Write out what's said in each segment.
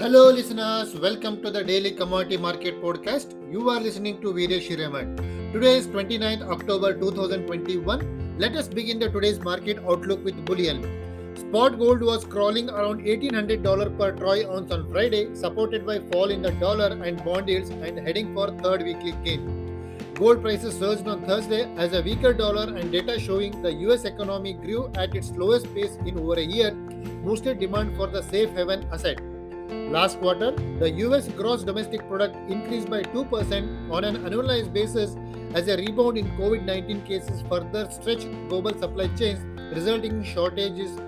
Hello, listeners. Welcome to the Daily Commodity Market Podcast. You are listening to Veeresh Shiraman. Today is 29th October 2021. Let us begin the today's market outlook with bullion. Spot gold was crawling around $1,800 per troy ounce on Friday, supported by fall in the dollar and bond yields and heading for third weekly gain. Gold prices surged on Thursday as a weaker dollar and data showing the US economy grew at its slowest pace in over a year boosted demand for the safe haven asset. Last quarter, the US gross domestic product increased by 2% on an annualized basis as a rebound in COVID 19 cases further stretched global supply chains, resulting in shortages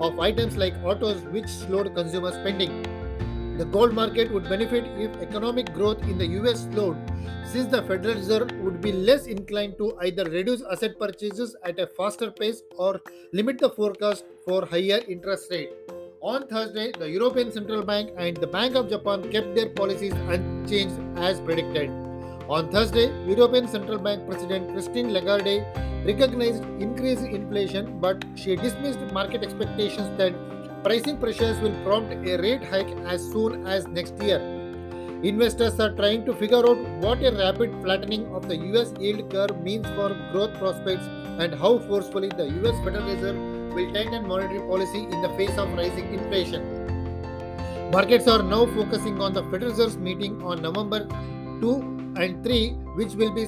of items like autos, which slowed consumer spending. The gold market would benefit if economic growth in the US slowed, since the Federal Reserve would be less inclined to either reduce asset purchases at a faster pace or limit the forecast for higher interest rate. On Thursday, the European Central Bank and the Bank of Japan kept their policies unchanged as predicted. On Thursday, European Central Bank President Christine Lagarde recognized increased inflation, but she dismissed market expectations that pricing pressures will prompt a rate hike as soon as next year. Investors are trying to figure out what a rapid flattening of the US yield curve means for growth prospects and how forcefully the US Federal Reserve will tighten monetary policy in the face of rising inflation. Markets are now focusing on the Federal Reserve's meeting on November 2 and 3, which will be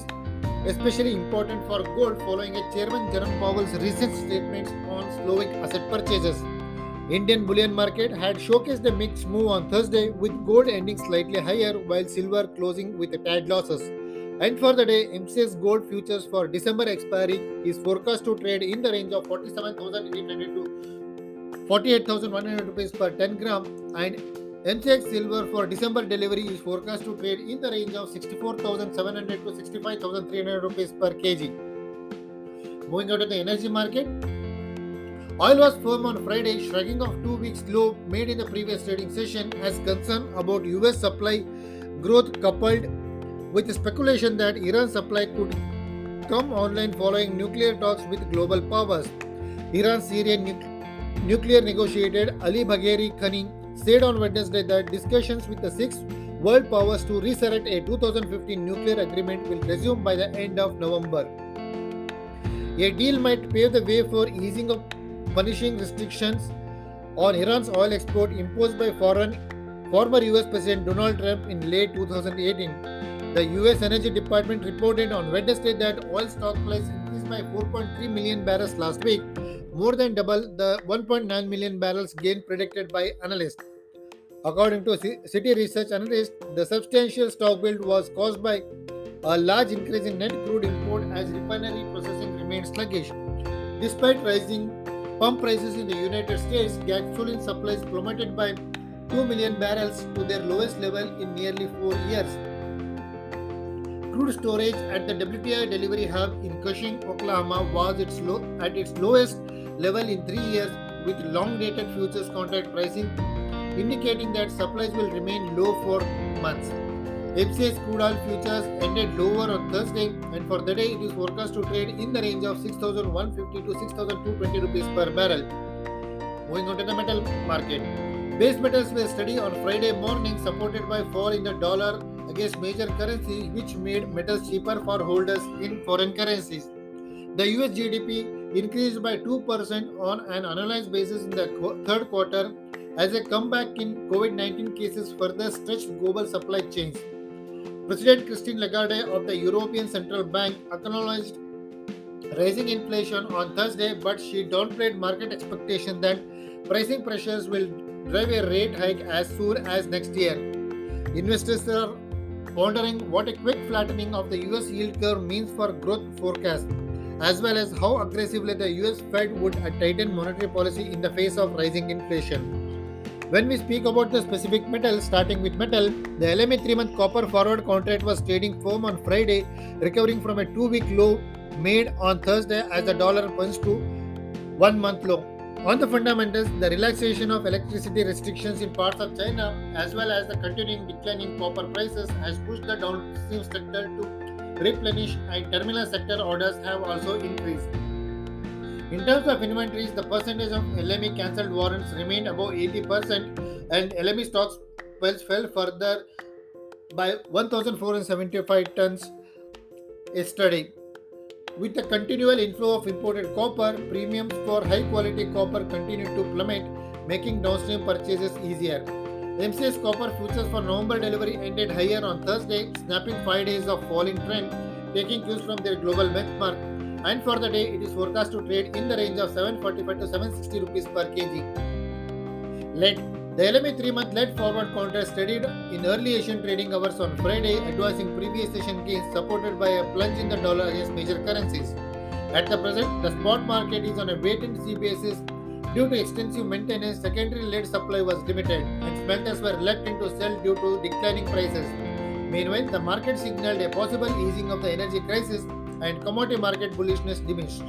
especially important for gold following a Chairman Jerome Powell's recent statements on slowing asset purchases. Indian bullion market had showcased a mixed move on Thursday with gold ending slightly higher while silver closing with a tad losses. And for the day, MCX gold futures for December expiry is forecast to trade in the range of 47,800 to 48,100 rupees per 10 gram and MCX silver for December delivery is forecast to trade in the range of 64,700 to 65,300 rupees per kg. Moving on to the energy market, Oil was firm on Friday, shrugging off two weeks low made in the previous trading session as concern about US supply growth coupled with speculation that Iran's supply could come online following nuclear talks with global powers. Iran's Syrian nu- nuclear negotiator Ali Bagheri Khani said on Wednesday that discussions with the six world powers to resurrect a 2015 nuclear agreement will resume by the end of November. A deal might pave the way for easing of punishing restrictions on Iran's oil export imposed by foreign, former US President Donald Trump in late 2018. The US Energy Department reported on Wednesday that oil stockpiles increased by 4.3 million barrels last week, more than double the 1.9 million barrels gain predicted by analysts. According to Citi Research analyst, the substantial stock build was caused by a large increase in net crude import as refinery processing remained sluggish. Despite rising pump prices in the United States, gasoline supplies plummeted by 2 million barrels to their lowest level in nearly 4 years. Crude storage at the WTI delivery hub in Cushing, Oklahoma was its low, at its lowest level in 3 years with long-dated futures contract pricing indicating that supplies will remain low for months. MCX crude oil futures ended lower on Thursday and for the day it is forecast to trade in the range of 6150 to 6220 rupees per barrel. Moving on to the metal market. Base metals were steady on Friday morning supported by fall in the dollar against major currencies which made metals cheaper for holders in foreign currencies. The US GDP increased by 2% on an annualized basis in the third quarter as a comeback in COVID 19 cases further stretched global supply chains. President Christine Lagarde of the European Central Bank acknowledged rising inflation on Thursday, but she downplayed market expectation that pricing pressures will drive a rate hike as soon as next year. Investors are pondering what a quick flattening of the US yield curve means for growth forecast, as well as how aggressively the US Fed would uh, tighten monetary policy in the face of rising inflation. When we speak about the specific metal, starting with metal, the LME 3 month copper forward contract was trading firm on Friday, recovering from a two week low made on Thursday as the dollar punched to one month low. On the fundamentals, the relaxation of electricity restrictions in parts of China, as well as the continuing decline in copper prices, has pushed the downstream sector to replenish, and terminal sector orders have also increased. In terms of inventories, the percentage of LME cancelled warrants remained above 80% and LME stocks fell further by 1,475 tons yesterday. With the continual inflow of imported copper, premiums for high quality copper continued to plummet, making downstream purchases easier. MCX copper futures for November delivery ended higher on Thursday, snapping 5 days of falling trend, taking cues from their global benchmark. And for the day, it is forecast to trade in the range of 745 to 760 rupees per kg. Lead the LME 3 month lead forward contract studied in early Asian trading hours on Friday, advancing previous session gains supported by a plunge in the dollar against major currencies. At the present, the spot market is on a wait and see basis due to extensive maintenance. Secondary lead supply was limited, and smelters were reluctant to sell due to declining prices. Meanwhile, the market signaled a possible easing of the energy crisis and commodity market bullishness diminished.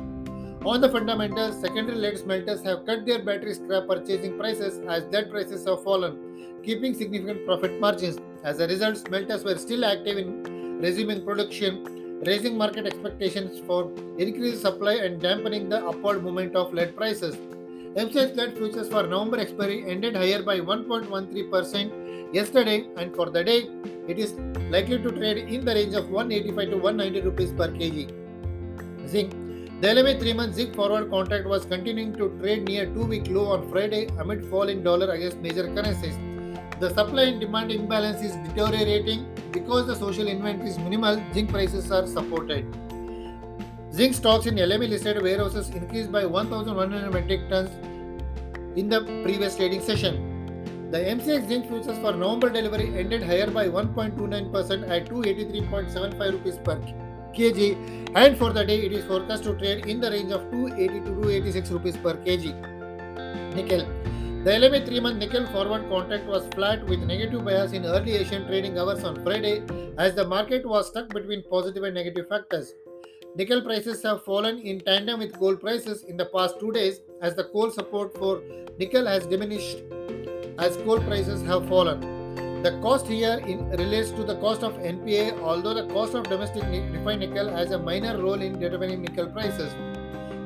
On the fundamentals, secondary lead smelters have cut their battery scrap purchasing prices as lead prices have fallen, keeping significant profit margins. As a result, smelters were still active in resuming production, raising market expectations for increased supply and dampening the upward movement of lead prices. MCX lead futures for November expiry ended higher by 1.13% yesterday, and for the day, it is likely to trade in the range of 185 to 190 rupees per kg. Zinc the LME 3 month zinc forward contract was continuing to trade near 2 week low on Friday amid fall in dollar against major currencies. The supply and demand imbalance is deteriorating because the social inventory is minimal, zinc prices are supported. Zinc stocks in LME listed warehouses increased by 1,100 metric tons in the previous trading session. The MCX zinc futures for November delivery ended higher by 1.29% at 283.75 rupees per kg and for the day it is forecast to trade in the range of 280 to 286 rupees per kg. Nickel. The LME 3 month nickel forward contract was flat with negative bias in early Asian trading hours on Friday as the market was stuck between positive and negative factors. Nickel prices have fallen in tandem with coal prices in the past two days as the coal support for nickel has diminished as coal prices have fallen. The cost here in, relates to the cost of NPI, although the cost of domestic refined nickel has a minor role in determining nickel prices.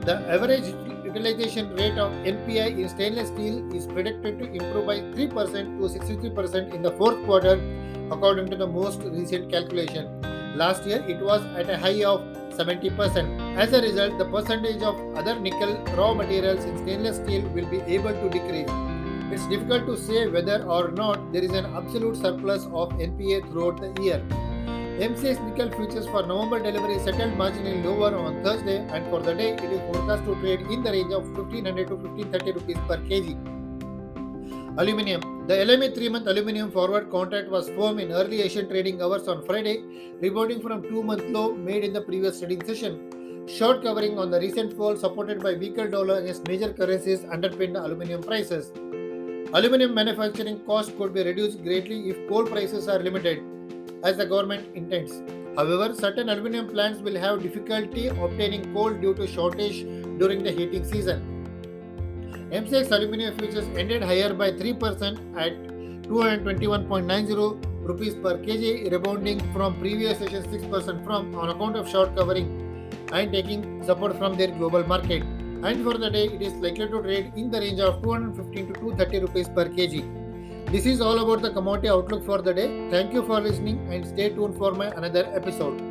The average utilization rate of NPI in stainless steel is predicted to improve by 3% to 63% in the fourth quarter, according to the most recent calculation. Last year, it was at a high of 70%. As a result, the percentage of other nickel raw materials in stainless steel will be able to decrease. It's difficult to say whether or not there is an absolute surplus of NPI throughout the year. MCX nickel futures for November delivery settled marginally lower on Thursday and for the day it is forecast to trade in the range of 1500 to 1530 rupees per kg. Aluminium. The LME 3 month aluminium forward contract was firm in early Asian trading hours on Friday, rebounding from 2 month low made in the previous trading session. Short covering on the recent fall supported by weaker dollar against major currencies underpinned aluminium prices. Aluminium manufacturing cost could be reduced greatly if coal prices are limited, as the government intends. However, certain aluminium plants will have difficulty obtaining coal due to shortage during the heating season. MCX aluminium futures ended higher by 3% at 221.90 rupees per kg, rebounding from previous session 6% from on account of short covering and taking support from their global market and for the day it is likely to trade in the range of 215 to 230 rupees per kg. This is all about the commodity outlook for the day. Thank you for listening and stay tuned for my another episode.